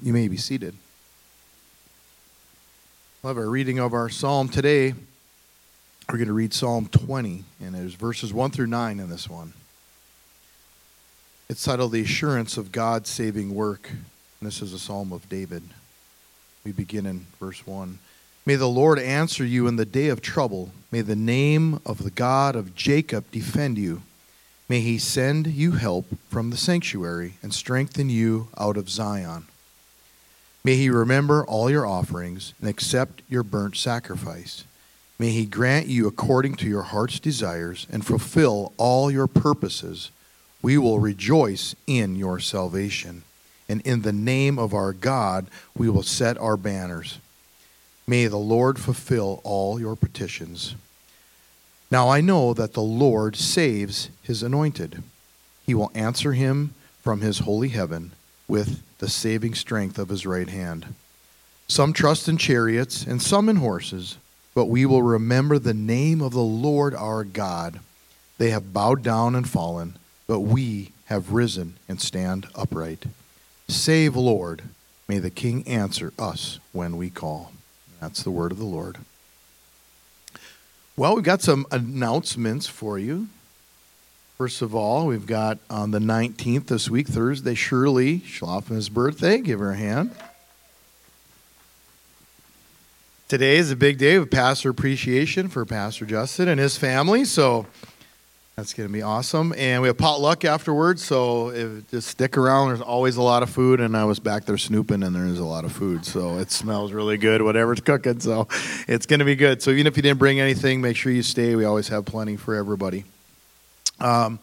You may be seated. We'll have a reading of our psalm today. We're going to read Psalm 20, and there's verses 1 through 9 in this one. It's titled The Assurance of God's Saving Work. And this is a psalm of David. We begin in verse 1. May the Lord answer you in the day of trouble. May the name of the God of Jacob defend you. May he send you help from the sanctuary and strengthen you out of Zion. May he remember all your offerings and accept your burnt sacrifice. May he grant you according to your heart's desires and fulfill all your purposes. We will rejoice in your salvation. And in the name of our God, we will set our banners. May the Lord fulfill all your petitions. Now I know that the Lord saves his anointed. He will answer him from his holy heaven with the saving strength of his right hand. Some trust in chariots and some in horses, but we will remember the name of the Lord our God. They have bowed down and fallen, but we have risen and stand upright. Save, Lord. May the King answer us when we call. That's the word of the Lord. Well, we've got some announcements for you. First of all, we've got on the 19th this week, Thursday, Shirley Schlaffen's birthday. Give her a hand. Today is a big day of pastor appreciation for Pastor Justin and his family, so that's going to be awesome. And we have potluck afterwards, so if, just stick around. There's always a lot of food, and I was back there snooping, and there's a lot of food, so it smells really good, whatever's cooking. So it's going to be good. So even if you didn't bring anything, make sure you stay. We always have plenty for everybody. Um,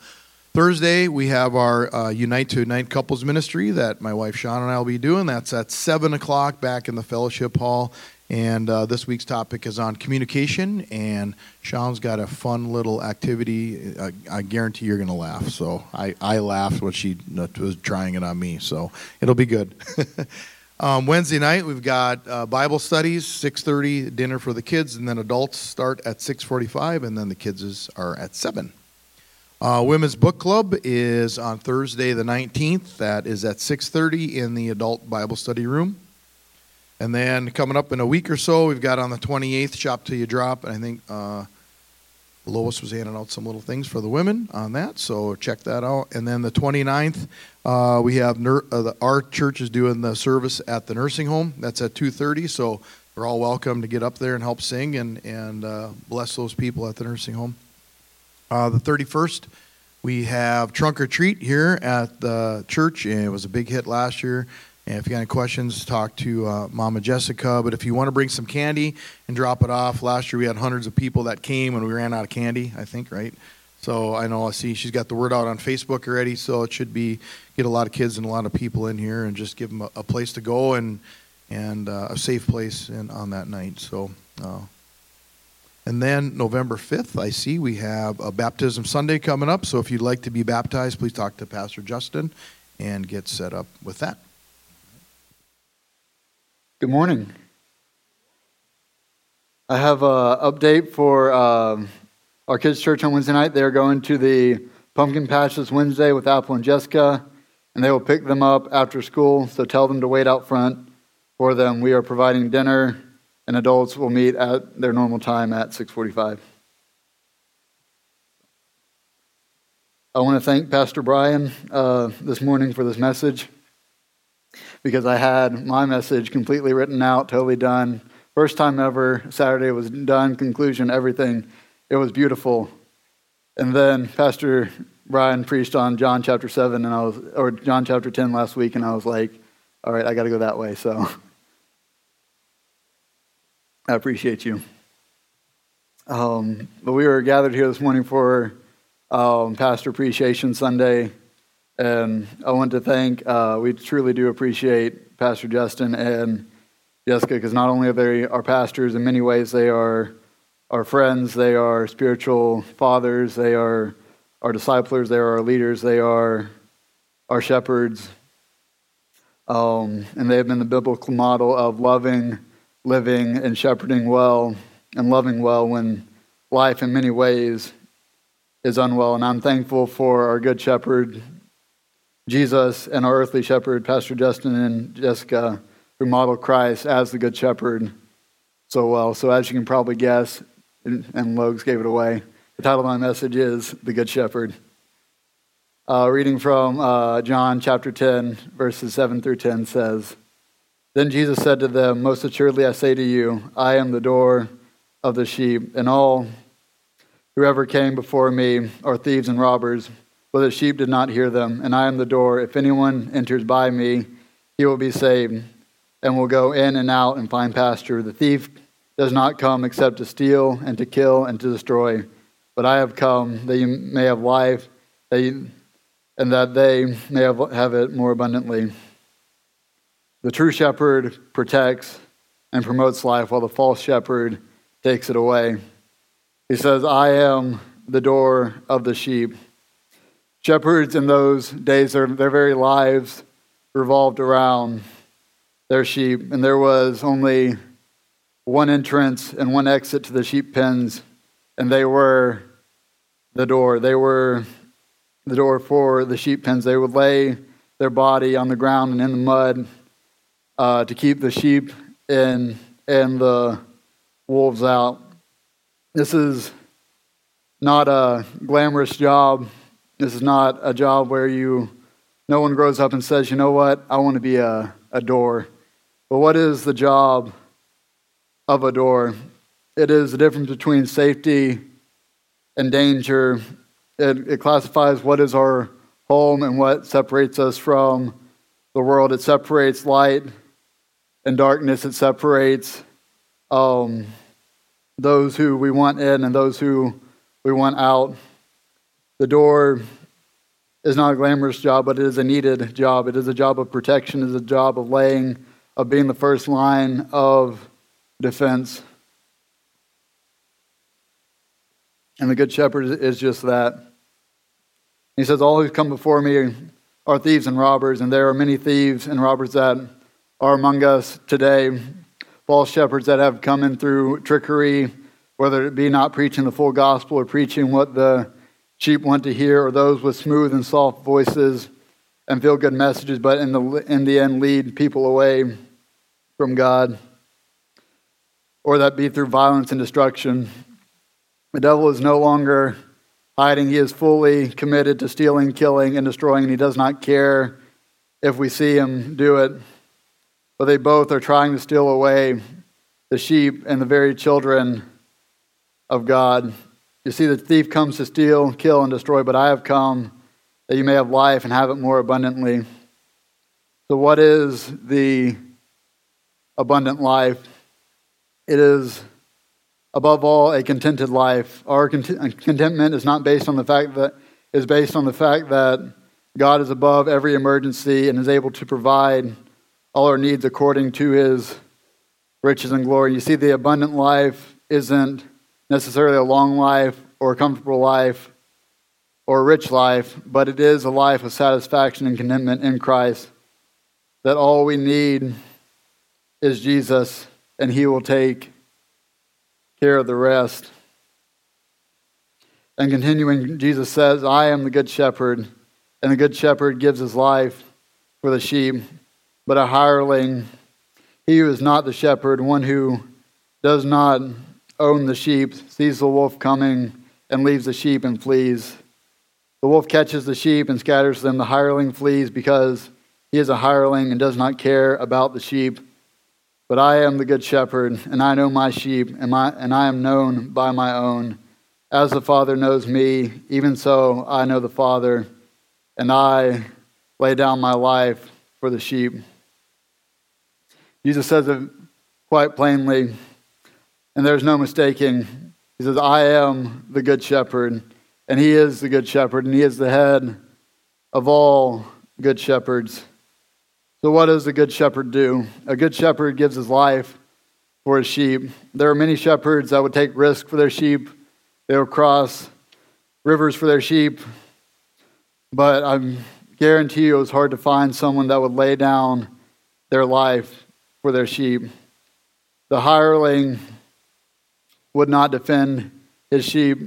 Thursday, we have our uh, Unite to Unite Couples Ministry that my wife Sean and I will be doing. That's at 7 o'clock back in the fellowship hall. And uh, this week's topic is on communication. And Sean's got a fun little activity. I, I guarantee you're going to laugh. So I, I laughed when she was trying it on me. So it'll be good. um, Wednesday night, we've got uh, Bible studies, 6.30, dinner for the kids. And then adults start at 6.45. And then the kids are at 7. Uh, Women's Book Club is on Thursday the 19th. That is at 6:30 in the adult Bible study room. And then coming up in a week or so, we've got on the 28th Shop Till You Drop, and I think uh, Lois was handing out some little things for the women on that, so check that out. And then the 29th, uh, we have uh, the, our church is doing the service at the nursing home. That's at 2:30, so you're all welcome to get up there and help sing and and uh, bless those people at the nursing home. Uh, the 31st, we have Trunk or Treat here at the church, and it was a big hit last year. And if you got any questions, talk to uh, Mama Jessica. But if you want to bring some candy and drop it off, last year we had hundreds of people that came and we ran out of candy, I think, right? So I know I see she's got the word out on Facebook already, so it should be get a lot of kids and a lot of people in here and just give them a, a place to go and and uh, a safe place in, on that night. So uh, and then November 5th, I see we have a Baptism Sunday coming up. So if you'd like to be baptized, please talk to Pastor Justin and get set up with that. Good morning. I have an update for um, our kids' church on Wednesday night. They're going to the pumpkin patch this Wednesday with Apple and Jessica, and they will pick them up after school. So tell them to wait out front for them. We are providing dinner and adults will meet at their normal time at 6:45. I want to thank Pastor Brian uh, this morning for this message because I had my message completely written out, totally done. First time ever. Saturday was done, conclusion, everything. It was beautiful. And then Pastor Brian preached on John chapter 7 and I was or John chapter 10 last week and I was like, all right, I got to go that way. So I appreciate you. Um, but we were gathered here this morning for um, Pastor Appreciation Sunday, and I want to thank, uh, we truly do appreciate Pastor Justin and Jessica, because not only are they our pastors, in many ways they are our friends, they are spiritual fathers, they are our disciplers, they are our leaders, they are our shepherds. Um, and they have been the biblical model of loving living and shepherding well and loving well when life in many ways is unwell. And I'm thankful for our good shepherd, Jesus and our earthly shepherd, Pastor Justin and Jessica, who model Christ as the Good Shepherd so well. So, as you can probably guess, and, Logs gave it away, the title of my message is The Good Shepherd. Uh, reading from uh, John chapter 10, verses 7 through 10 says, Then Jesus said to them, Most assuredly I say to you, I am the door of the sheep, and all whoever came before me are thieves and robbers, but the sheep did not hear them, and I am the door. If anyone enters by me, he will be saved, and will go in and out and find pasture. The thief does not come except to steal and to kill and to destroy. But I have come that you may have life, that you, and that they may have, have it more abundantly. The true shepherd protects and promotes life, while the false shepherd takes it away. He says, I am the door of the sheep. Shepherds in those days, their, their very lives revolved around their sheep, and there was only one entrance and one exit to the sheep pens, and they were the door. They were the door for the sheep pens. They would lay their body on the ground and in the mud uh, to keep the sheep in and the wolves out. This is not a glamorous job. This is not a job where you no one grows up and says, you know what, I want to be a, a door. But what is the job of a door? It is the difference between safety and danger. It, it classifies what is our home and what separates us from the world. It separates light and darkness. It separates um, those who we want in and those who we want out. The door is not a glamorous job, but it is a needed job. It is a job of protection, it is a job of laying, of being the first line of defense. And the Good Shepherd is just that. He says, All who come before me are thieves and robbers, and there are many thieves and robbers that are among us today. False shepherds that have come in through trickery, whether it be not preaching the full gospel or preaching what the sheep want to hear, or those with smooth and soft voices and feel good messages, but in the, in the end lead people away from God, or that be through violence and destruction. The devil is no longer hiding. He is fully committed to stealing, killing, and destroying, and he does not care if we see him do it. But they both are trying to steal away the sheep and the very children of God. You see, the thief comes to steal, kill, and destroy, but I have come that you may have life and have it more abundantly. So, what is the abundant life? It is above all, a contented life. Our contentment is not based on the fact that is based on the fact that God is above every emergency and is able to provide all our needs according to his riches and glory. You see, the abundant life isn't necessarily a long life or a comfortable life or a rich life, but it is a life of satisfaction and contentment in Christ. That all we need is Jesus, and he will take care of the rest. And continuing, Jesus says, I am the good shepherd, and the good shepherd gives his life for the sheep. But a hireling, he who is not the shepherd, one who does not own the sheep, sees the wolf coming and leaves the sheep and flees. The wolf catches the sheep and scatters them. The hireling flees because he is a hireling and does not care about the sheep. But I am the good shepherd, and I know my sheep, and, my, and I am known by my own. As the Father knows me, even so I know the Father, and I lay down my life for the sheep. Jesus says it quite plainly, and there's no mistaking. He says, I am the good shepherd, and he is the good shepherd, and he is the head of all good shepherds. So, what does a good shepherd do? A good shepherd gives his life for his sheep. There are many shepherds that would take risk for their sheep, they would cross rivers for their sheep. But I guarantee you it was hard to find someone that would lay down their life for their sheep. The hireling would not defend his sheep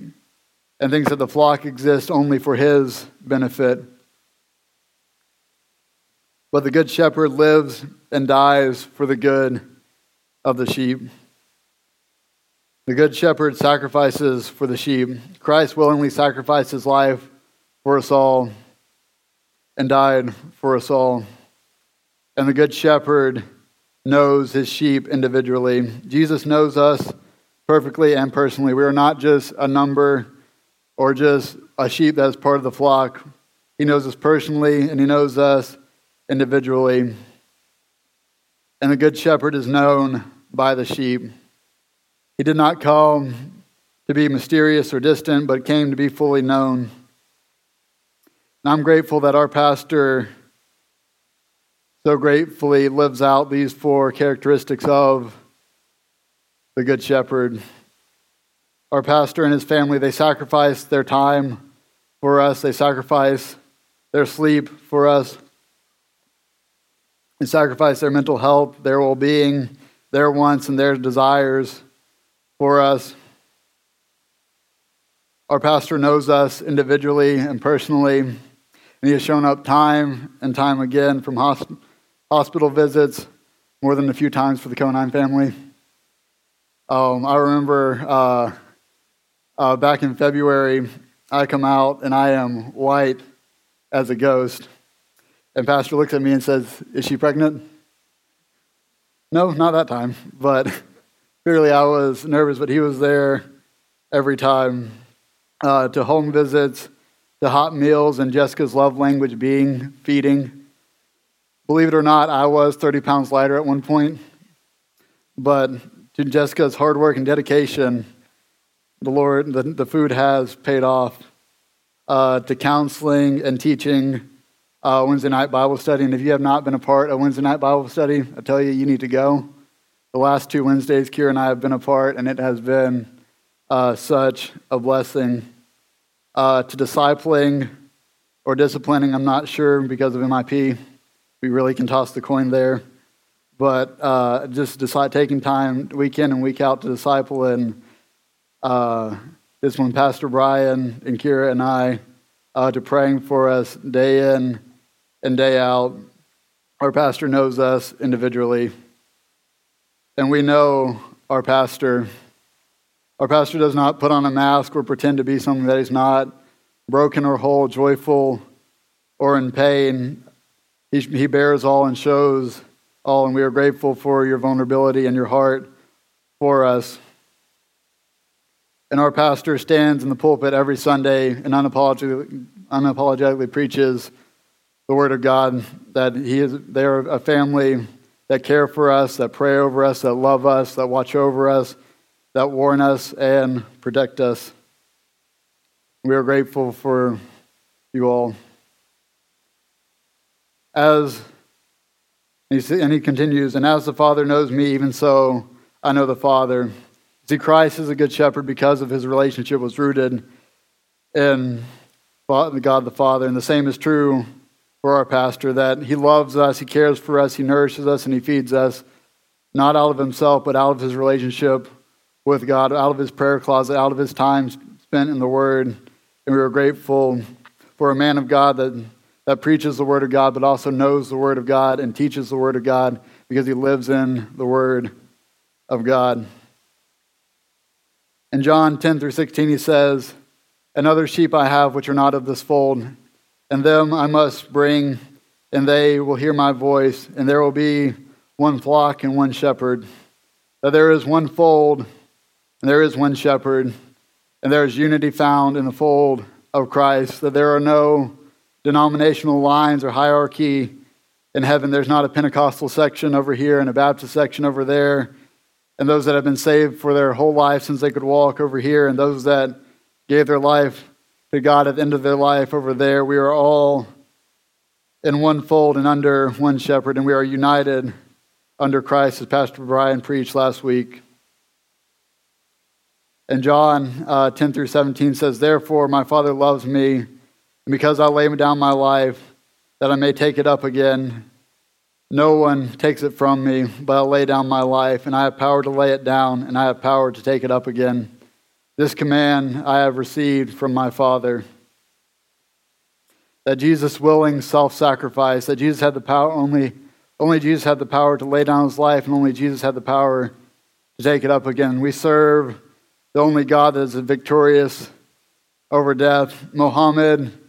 and thinks that the flock exists only for his benefit. But the good shepherd lives and dies for the good of the sheep. The good shepherd sacrifices for the sheep. Christ willingly sacrificed his life for us all and died for us all. And the good shepherd knows his sheep individually. Jesus knows us perfectly and personally. We are not just a number or just a sheep that is part of the flock. He knows us personally and he knows us individually. And the good shepherd is known by the sheep. He did not come to be mysterious or distant, but came to be fully known. And I'm grateful that our pastor so gratefully lives out these four characteristics of the Good Shepherd. Our pastor and his family, they sacrifice their time for us, they sacrifice their sleep for us, they sacrifice their mental health, their well being, their wants, and their desires for us. Our pastor knows us individually and personally, and he has shown up time and time again from hosp- hospital visits, more than a few times for the Conine family. Um, I remember uh, uh, back in February, I come out and I am white as a ghost. And Pastor looks at me and says, Is she pregnant? No, not that time. But clearly I was nervous, but he was there every time uh, to home visits, to hot meals, and Jessica's love language being feeding. Believe it or not, I was 30 pounds lighter at one point. But to Jessica's hard work and dedication, the Lord, the, the food has paid off. Uh, to counseling and teaching, uh, Wednesday night Bible study. And if you have not been a part of Wednesday night Bible study, I tell you, you need to go. The last two Wednesdays, Kira and I have been a part, and it has been uh, such a blessing. Uh, to discipling or disciplining, I'm not sure because of MIP. We really can toss the coin there. But uh, just decide, taking time week in and week out to disciple. And uh, this one, Pastor Brian and Kira and I, uh, to praying for us day in and day out. Our pastor knows us individually, and we know our pastor. Our pastor does not put on a mask or pretend to be something that he's not, broken or whole, joyful or in pain. He, he bears all and shows all, and we are grateful for your vulnerability and your heart for us. And our pastor stands in the pulpit every Sunday and unapologetically, unapologetically preaches the Word of God, that he is, they're a family that care for us, that pray over us, that love us, that watch over us, that warn us and protect us. We are grateful for you all. As and he continues, and as the Father knows me, even so I know the Father. See, Christ is a good shepherd because of his relationship was rooted in God the Father, and the same is true for our pastor that he loves us, he cares for us, he nourishes us, and he feeds us, not out of himself, but out of his relationship with God, out of his prayer closet, out of his time spent in the Word. And we are grateful for a man of God that, that preaches the Word of God, but also knows the Word of God and teaches the Word of God because he lives in the Word of God. In John 10 through 16, he says, Another sheep I have which are not of this fold and them I must bring, and they will hear my voice, and there will be one flock and one shepherd. That there is one fold, and there is one shepherd, and there is unity found in the fold of Christ. That there are no denominational lines or hierarchy in heaven. There's not a Pentecostal section over here and a Baptist section over there, and those that have been saved for their whole life since they could walk over here, and those that gave their life to God at the end of their life over there. We are all in one fold and under one shepherd, and we are united under Christ, as Pastor Brian preached last week. And John uh, 10 through 17 says, Therefore, my Father loves me, and because I lay down my life, that I may take it up again. No one takes it from me, but I lay down my life, and I have power to lay it down, and I have power to take it up again. This command I have received from my Father. that Jesus' willing self sacrifice, that Jesus had the power, only, only Jesus had the power to lay down his life, and only Jesus had the power to take it up again. We serve the only God that is victorious over death. Mohammed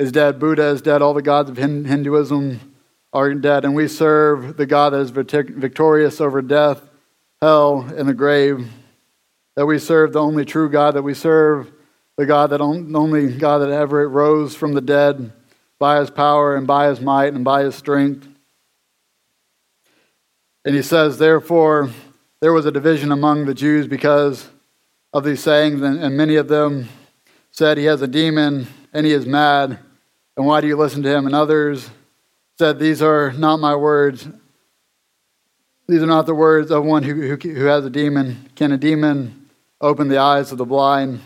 is dead, Buddha is dead, all the gods of Hinduism are dead, and we serve the God that is victorious over death, hell, and the grave. That we serve the only true God, that we serve the God that only God that ever rose from the dead by his power and by his might and by his strength. And he says, therefore, there was a division among the Jews because of these sayings, and many of them said, He has a demon and he is mad. And why do you listen to him? And others said, These are not my words. These are not the words of one who, who, who has a demon. Can a demon open the eyes of the blind?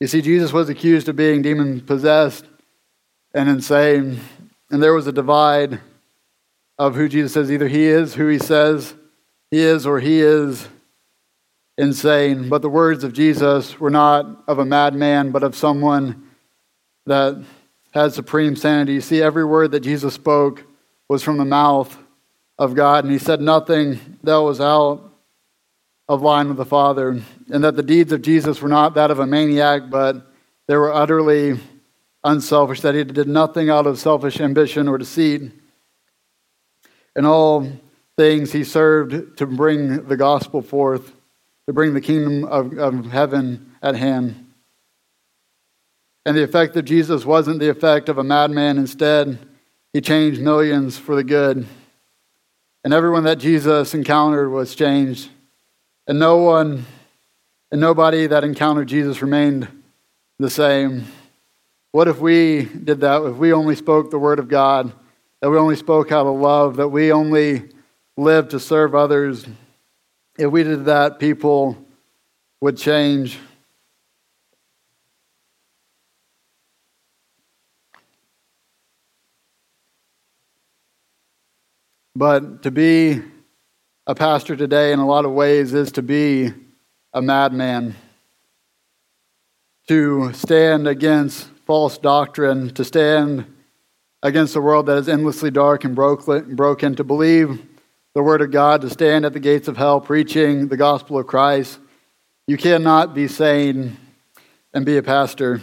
You see, Jesus was accused of being demon possessed and insane. And there was a divide of who Jesus says either he is who he says he is or he is insane. But the words of Jesus were not of a madman, but of someone that had supreme sanity. You see, every word that Jesus spoke was from the mouth of God, and he said nothing that was out of line with the Father, and that the deeds of Jesus were not that of a maniac, but they were utterly unselfish, that he did nothing out of selfish ambition or deceit. In all things, he served to bring the gospel forth, to bring the kingdom of, of heaven at hand. And the effect of Jesus wasn't the effect of a madman. Instead, he changed millions for the good. And everyone that Jesus encountered was changed. And no one and nobody that encountered Jesus remained the same. What if we did that? If we only spoke the word of God, that we only spoke out of love, that we only lived to serve others? If we did that, people would change. But to be a pastor today, in a lot of ways, is to be a madman. To stand against false doctrine, to stand against a world that is endlessly dark and broken, to believe the Word of God, to stand at the gates of hell preaching the gospel of Christ. You cannot be sane and be a pastor.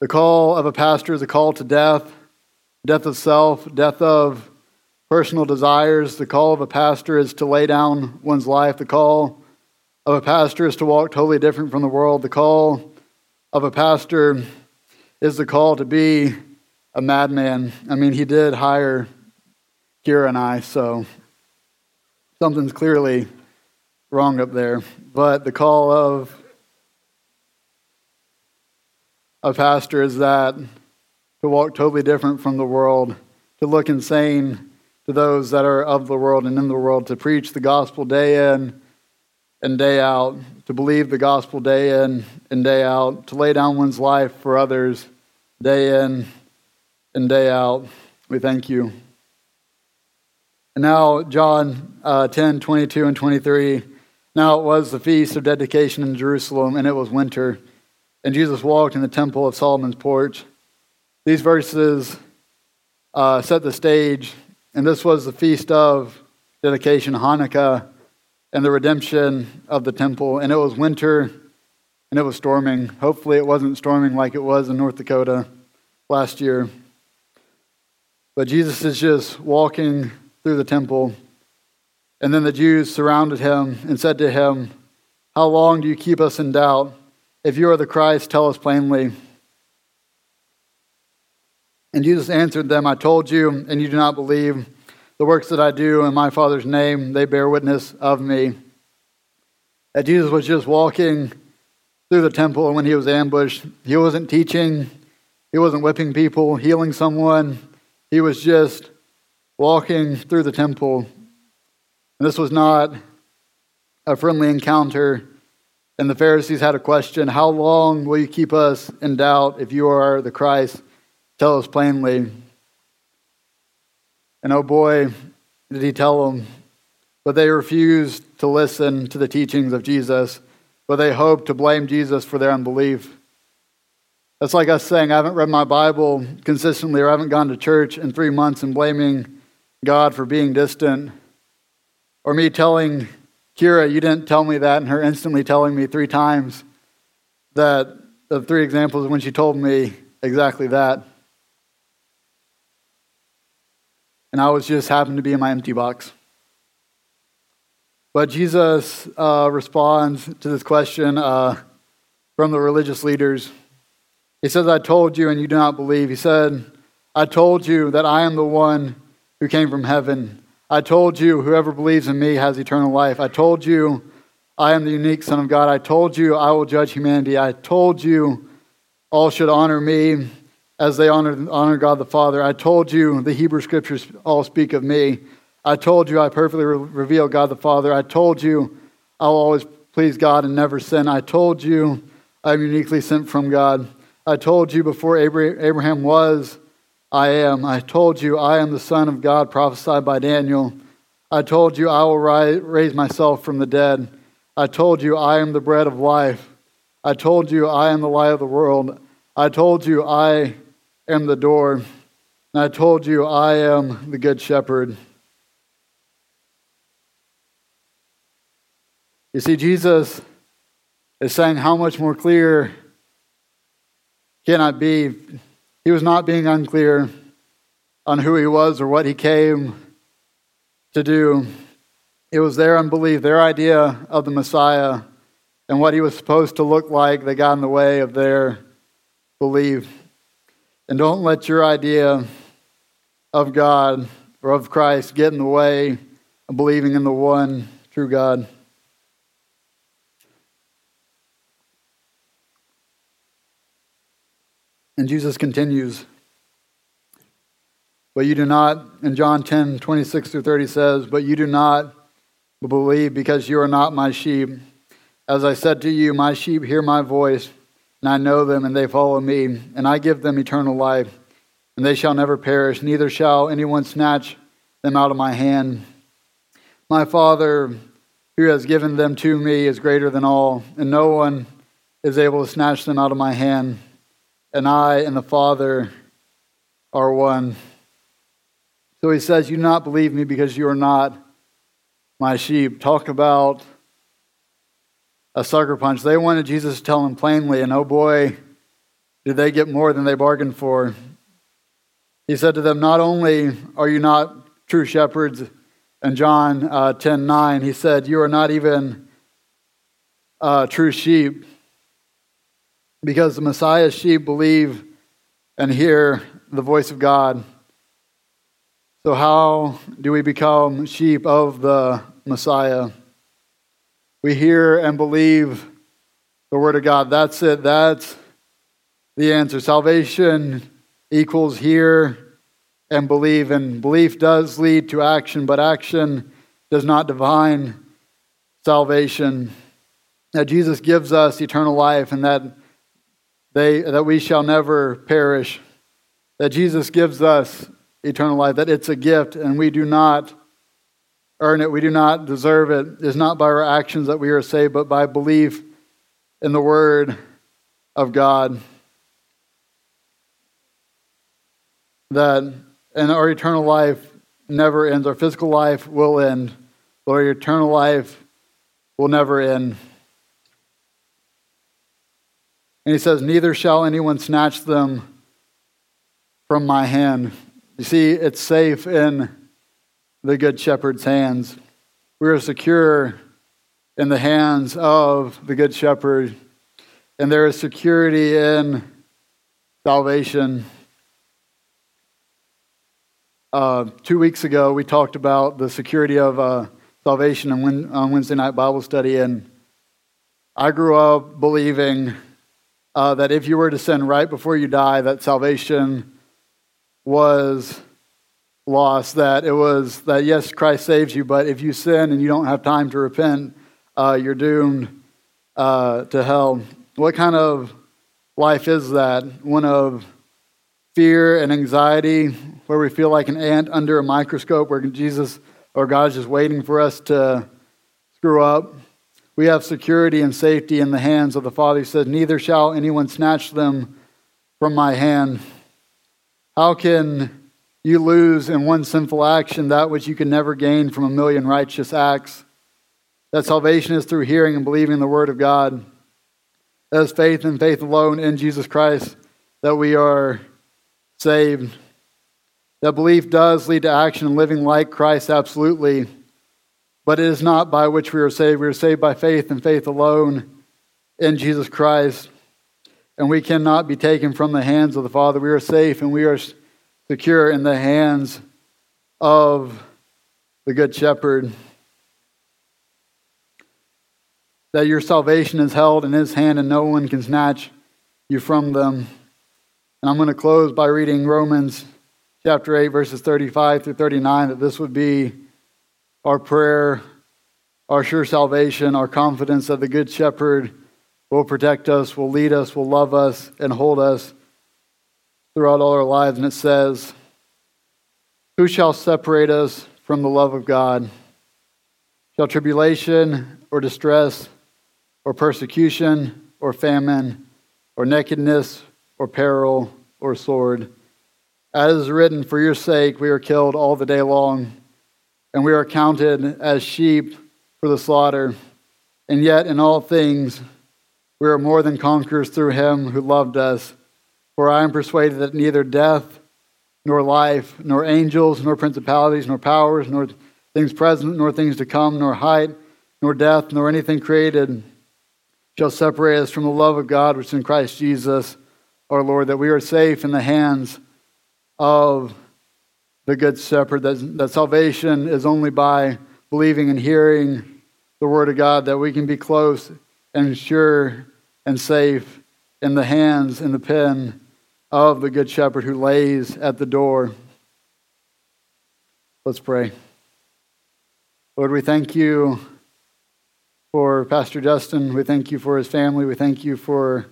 The call of a pastor is a call to death, death of self, death of personal desires. The call of a pastor is to lay down one's life. The call of a pastor is to walk totally different from the world. The call of a pastor is the call to be a madman. I mean, he did hire Kira and I, so something's clearly wrong up there. But the call of a pastor is that to walk totally different from the world, to look insane to those that are of the world and in the world to preach the gospel day in and day out, to believe the gospel day in and day out, to lay down one's life for others day in and day out. We thank you. And now, John uh, 10 22 and 23. Now it was the feast of dedication in Jerusalem, and it was winter. And Jesus walked in the temple of Solomon's porch. These verses uh, set the stage and this was the feast of dedication, Hanukkah, and the redemption of the temple. And it was winter and it was storming. Hopefully, it wasn't storming like it was in North Dakota last year. But Jesus is just walking through the temple. And then the Jews surrounded him and said to him, How long do you keep us in doubt? If you are the Christ, tell us plainly. And Jesus answered them, I told you, and you do not believe. The works that I do in my Father's name, they bear witness of me. That Jesus was just walking through the temple, and when he was ambushed, he wasn't teaching, he wasn't whipping people, healing someone. He was just walking through the temple. And this was not a friendly encounter. And the Pharisees had a question How long will you keep us in doubt if you are the Christ? Tell us plainly. And oh boy, did he tell them. But they refused to listen to the teachings of Jesus, but they hoped to blame Jesus for their unbelief. That's like us saying, I haven't read my Bible consistently or I haven't gone to church in three months and blaming God for being distant. Or me telling Kira, you didn't tell me that, and her instantly telling me three times that the three examples when she told me exactly that. And I was just happened to be in my empty box. But Jesus uh, responds to this question uh, from the religious leaders. He says, I told you and you do not believe. He said, I told you that I am the one who came from heaven. I told you whoever believes in me has eternal life. I told you I am the unique Son of God. I told you I will judge humanity. I told you all should honor me as they honor, honor God the Father. I told you the Hebrew scriptures all speak of me. I told you I perfectly re- reveal God the Father. I told you I'll always please God and never sin. I told you I'm uniquely sent from God. I told you before Abraham was, I am. I told you I am the Son of God prophesied by Daniel. I told you I will raise myself from the dead. I told you I am the bread of life. I told you I am the light of the world. I told you I am the door. And I told you I am the good shepherd. You see, Jesus is saying how much more clear can I be? He was not being unclear on who he was or what he came to do. It was their unbelief, their idea of the Messiah and what he was supposed to look like that got in the way of their belief. And don't let your idea of God or of Christ get in the way of believing in the one true God. And Jesus continues. But you do not, in John 10, 26 through 30 says, But you do not believe because you are not my sheep. As I said to you, my sheep hear my voice, and I know them, and they follow me, and I give them eternal life, and they shall never perish, neither shall anyone snatch them out of my hand. My Father, who has given them to me, is greater than all, and no one is able to snatch them out of my hand and I and the Father are one. So he says, You do not believe me because you are not my sheep. Talk about a sucker punch. They wanted Jesus to tell them plainly, and oh boy, did they get more than they bargained for. He said to them, Not only are you not true shepherds, and John uh, 10 9, he said, You are not even uh, true sheep because the Messiah's sheep believe and hear the voice of God. So, how do we become sheep of the Messiah? We hear and believe the Word of God. That's it. That's the answer. Salvation equals hear and believe. And belief does lead to action, but action does not define salvation. That Jesus gives us eternal life and that they, that we shall never perish, that Jesus gives us eternal life, that it's a gift and we do not earn it, we do not deserve it. It's not by our actions that we are saved, but by belief in the Word of God. That and our eternal life never ends. Our physical life will end, but our eternal life will never end. And he says, Neither shall anyone snatch them from my hand. You see, it's safe in the Good Shepherd's hands. We are secure in the hands of the Good Shepherd, and there is security in salvation. Uh, two weeks ago, we talked about the security of uh, salvation on Wednesday night Bible study, and I grew up believing uh, that if you were to sin right before you die, that salvation was lost. That it was that yes, Christ saves you, but if you sin and you don't have time to repent, uh, you're doomed uh, to hell. What kind of life is that? One of fear and anxiety, where we feel like an ant under a microscope, where Jesus or God is just waiting for us to screw up. We have security and safety in the hands of the Father. He says, Neither shall anyone snatch them from my hand? How can you lose in one sinful action that which you can never gain from a million righteous acts? That salvation is through hearing and believing the Word of God. That is faith and faith alone in Jesus Christ that we are saved. That belief does lead to action and living like Christ, absolutely. But it is not by which we are saved. We are saved by faith and faith alone in Jesus Christ. And we cannot be taken from the hands of the Father. We are safe and we are secure in the hands of the Good Shepherd. That your salvation is held in His hand and no one can snatch you from them. And I'm going to close by reading Romans chapter 8, verses 35 through 39, that this would be our prayer, our sure salvation, our confidence that the Good Shepherd will protect us, will lead us, will love us, and hold us throughout all our lives. And it says, Who shall separate us from the love of God? Shall tribulation or distress or persecution or famine or nakedness or peril or sword. As is written, For your sake we are killed all the day long, and we are counted as sheep for the slaughter. And yet, in all things, we are more than conquerors through him who loved us. For I am persuaded that neither death, nor life, nor angels, nor principalities, nor powers, nor things present, nor things to come, nor height, nor depth, nor anything created shall separate us from the love of God which is in Christ Jesus our Lord, that we are safe in the hands of the Good Shepherd, that, that salvation is only by believing and hearing the Word of God, that we can be close and sure and safe in the hands, in the pen of the Good Shepherd who lays at the door. Let's pray. Lord, we thank you for Pastor Justin. We thank you for his family. We thank you for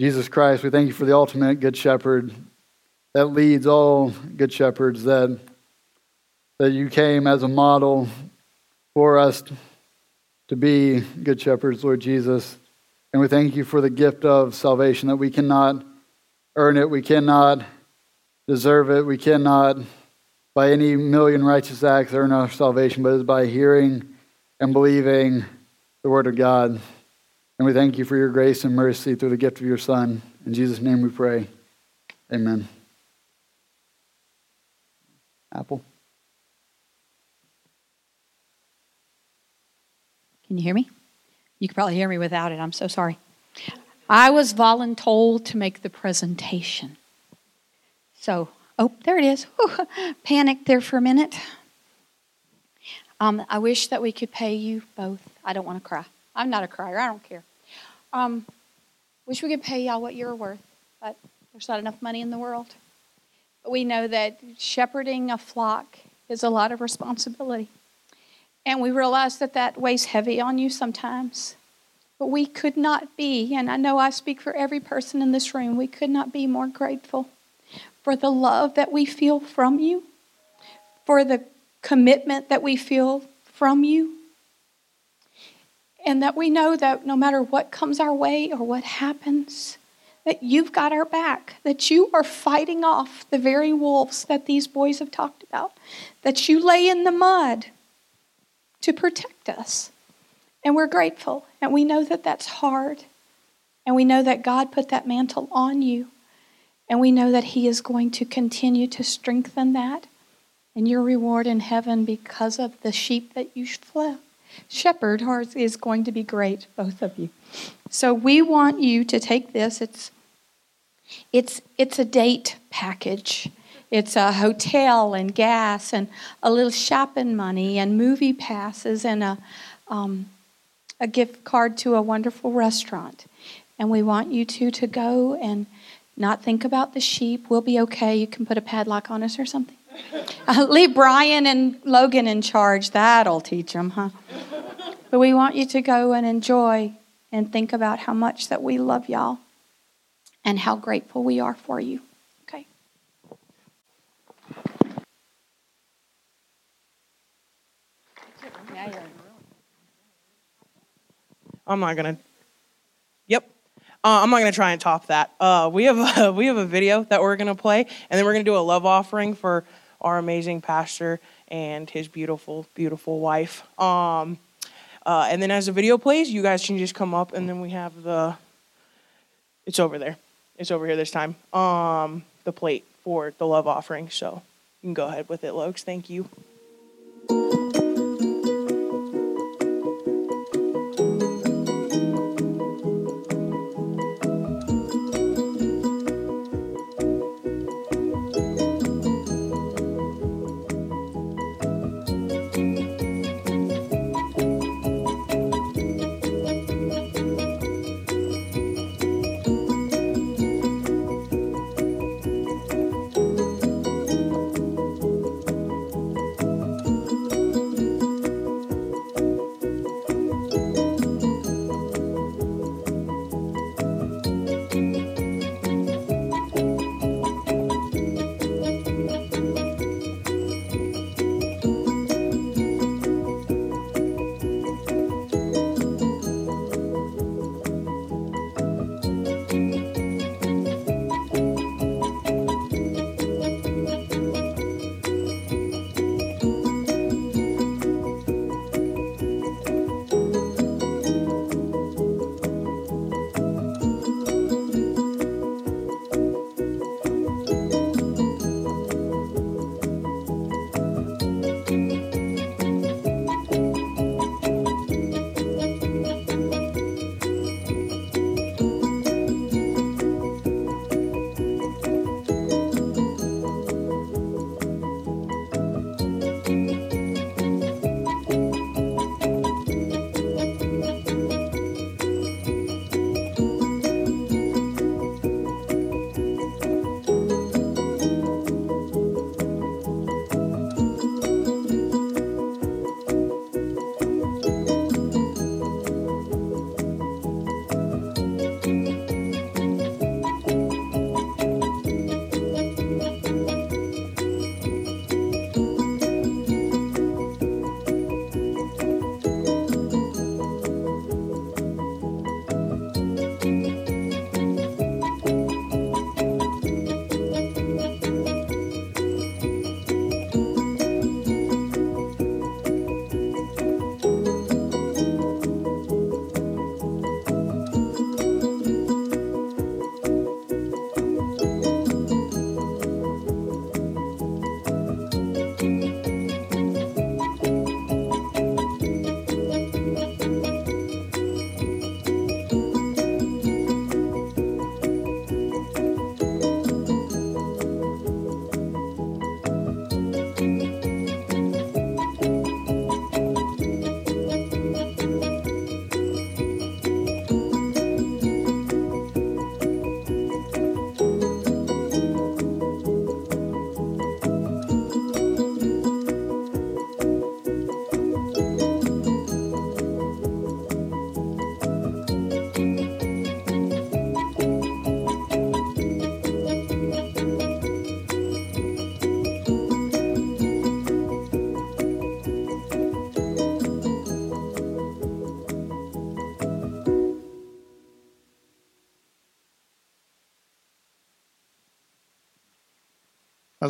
Jesus Christ, we thank you for the ultimate good shepherd that leads all good shepherds, that, that you came as a model for us to be good shepherds, Lord Jesus. And we thank you for the gift of salvation, that we cannot earn it, we cannot deserve it, we cannot by any million righteous acts earn our salvation, but it's by hearing and believing the Word of God. And we thank you for your grace and mercy through the gift of your Son. In Jesus' name we pray. Amen. Apple. Can you hear me? You can probably hear me without it. I'm so sorry. I was voluntold to make the presentation. So, oh, there it is. Whew, panicked there for a minute. Um, I wish that we could pay you both. I don't want to cry. I'm not a crier. I don't care. Um, wish we could pay y'all what you're worth, but there's not enough money in the world. We know that shepherding a flock is a lot of responsibility. And we realize that that weighs heavy on you sometimes. But we could not be, and I know I speak for every person in this room, we could not be more grateful for the love that we feel from you, for the commitment that we feel from you, and that we know that no matter what comes our way or what happens, that you've got our back, that you are fighting off the very wolves that these boys have talked about, that you lay in the mud to protect us. And we're grateful, and we know that that's hard. And we know that God put that mantle on you. And we know that He is going to continue to strengthen that and your reward in heaven because of the sheep that you shepherd is going to be great, both of you. So we want you to take this. It's it's it's a date package. It's a hotel and gas and a little shopping money and movie passes and a um, a gift card to a wonderful restaurant. And we want you two to go and not think about the sheep. We'll be okay. You can put a padlock on us or something. Uh, leave Brian and Logan in charge. That'll teach them, huh? But we want you to go and enjoy and think about how much that we love y'all and how grateful we are for you. Okay. I'm not gonna. Yep. Uh, I'm not gonna try and top that. Uh, we have a, we have a video that we're gonna play, and then we're gonna do a love offering for our amazing pastor and his beautiful, beautiful wife. Um, uh, and then as the video plays, you guys can just come up, and then we have the. It's over there. It's over here this time. Um, the plate for the love offering. So you can go ahead with it, Lokes. Thank you.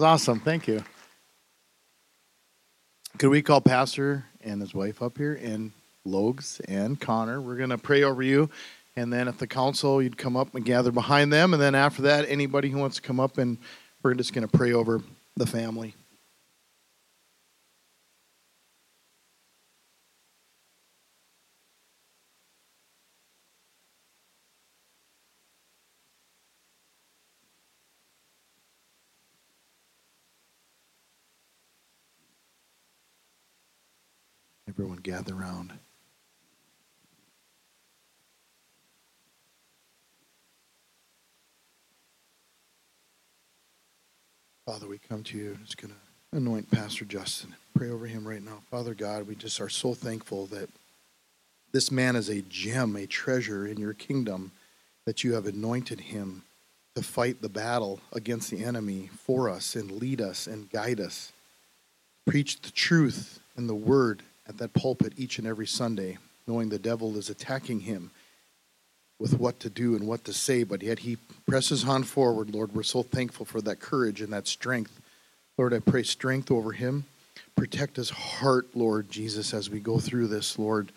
That's awesome. Thank you. Could we call Pastor and his wife up here and Logs and Connor? We're going to pray over you. And then at the council, you'd come up and gather behind them. And then after that, anybody who wants to come up and we're just going to pray over the family. Gather around. Father, we come to you. Just going to anoint Pastor Justin. Pray over him right now. Father God, we just are so thankful that this man is a gem, a treasure in your kingdom, that you have anointed him to fight the battle against the enemy for us and lead us and guide us. Preach the truth and the word at that pulpit each and every Sunday, knowing the devil is attacking him with what to do and what to say, but yet he presses on forward, Lord. We're so thankful for that courage and that strength. Lord, I pray strength over him. Protect his heart, Lord Jesus, as we go through this, Lord.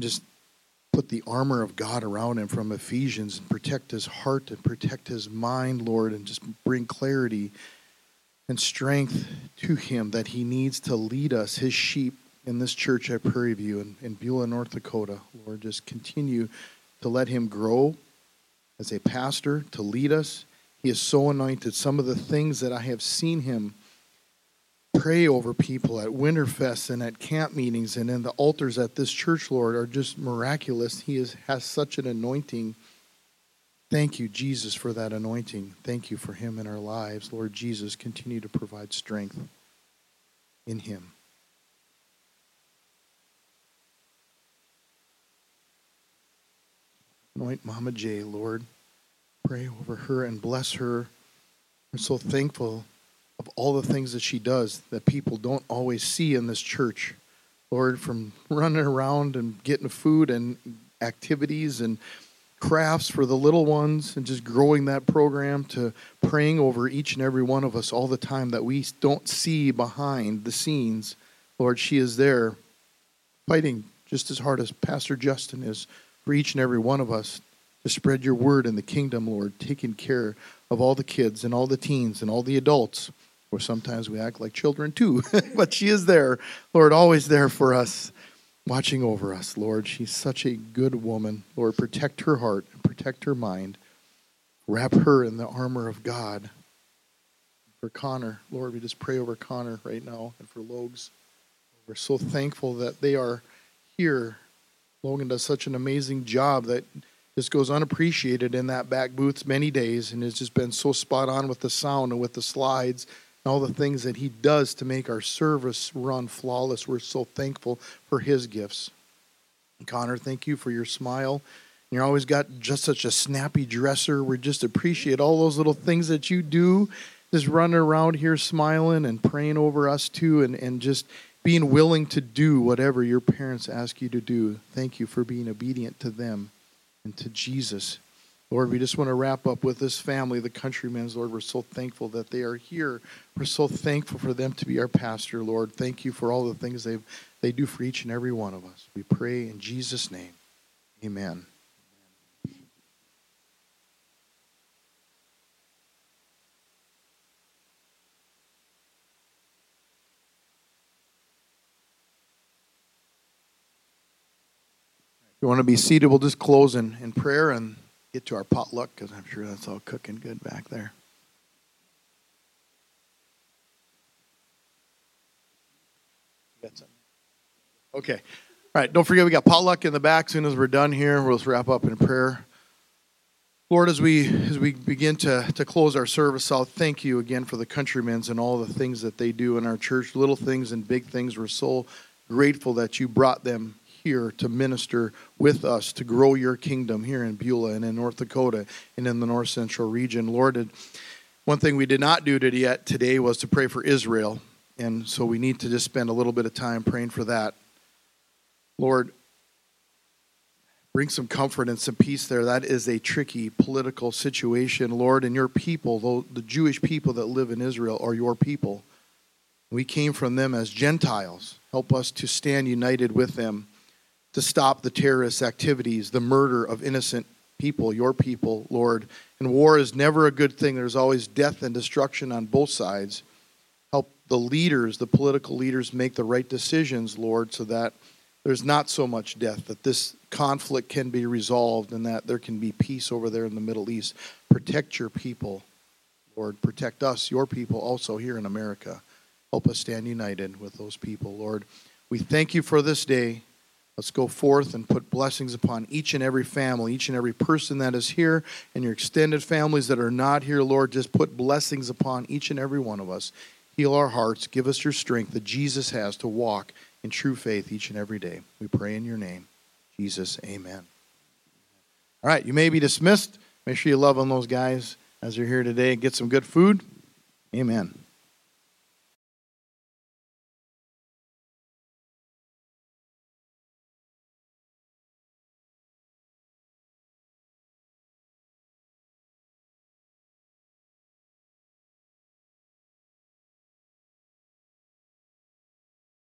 Just put the armor of God around him from Ephesians and protect his heart and protect his mind, Lord, and just bring clarity and strength to him that he needs to lead us, his sheep, in this church at Prairie View in, in Beulah, North Dakota. Lord, just continue to let him grow as a pastor, to lead us. He is so anointed. Some of the things that I have seen him pray over people at Winterfest and at camp meetings and in the altars at this church, Lord, are just miraculous. He is, has such an anointing. Thank you, Jesus, for that anointing. Thank you for him in our lives. Lord Jesus, continue to provide strength in him. Anoint Mama J, Lord. Pray over her and bless her. I'm so thankful of all the things that she does that people don't always see in this church. Lord, from running around and getting food and activities and crafts for the little ones and just growing that program to praying over each and every one of us all the time that we don't see behind the scenes. Lord, she is there fighting just as hard as Pastor Justin is for each and every one of us to spread your word in the kingdom, Lord, taking care of all the kids and all the teens and all the adults. Or sometimes we act like children too, but she is there, Lord, always there for us, watching over us, Lord. She's such a good woman. Lord, protect her heart and protect her mind. Wrap her in the armor of God. For Connor, Lord, we just pray over Connor right now and for Logs. We're so thankful that they are here Logan does such an amazing job that just goes unappreciated in that back booth many days and has just been so spot on with the sound and with the slides and all the things that he does to make our service run flawless. We're so thankful for his gifts. Connor, thank you for your smile. You're always got just such a snappy dresser. We just appreciate all those little things that you do. Just running around here smiling and praying over us too and, and just being willing to do whatever your parents ask you to do. Thank you for being obedient to them and to Jesus. Lord, we just want to wrap up with this family, the Countrymen's. Lord, we're so thankful that they are here. We're so thankful for them to be our pastor, Lord. Thank you for all the things they they do for each and every one of us. We pray in Jesus' name. Amen. You want to be seated, we'll just close in, in prayer and get to our potluck because I'm sure that's all cooking good back there. Okay. All right. Don't forget, we got potluck in the back. As soon as we're done here, we'll just wrap up in prayer. Lord, as we as we begin to, to close our service out, thank you again for the countrymen's and all the things that they do in our church, little things and big things. We're so grateful that you brought them here to minister with us to grow your kingdom here in Beulah and in North Dakota and in the North Central region. Lord, one thing we did not do yet today was to pray for Israel. And so we need to just spend a little bit of time praying for that. Lord, bring some comfort and some peace there. That is a tricky political situation, Lord, and your people, the Jewish people that live in Israel, are your people. We came from them as Gentiles. Help us to stand united with them to stop the terrorist activities, the murder of innocent people, your people, Lord. And war is never a good thing. There's always death and destruction on both sides. Help the leaders, the political leaders, make the right decisions, Lord, so that there's not so much death, that this conflict can be resolved, and that there can be peace over there in the Middle East. Protect your people, Lord. Protect us, your people, also here in America. Help us stand united with those people, Lord. We thank you for this day. Let's go forth and put blessings upon each and every family, each and every person that is here, and your extended families that are not here, Lord. Just put blessings upon each and every one of us. Heal our hearts. Give us your strength that Jesus has to walk in true faith each and every day. We pray in your name. Jesus, amen. All right, you may be dismissed. Make sure you love on those guys as you're here today. Get some good food. Amen.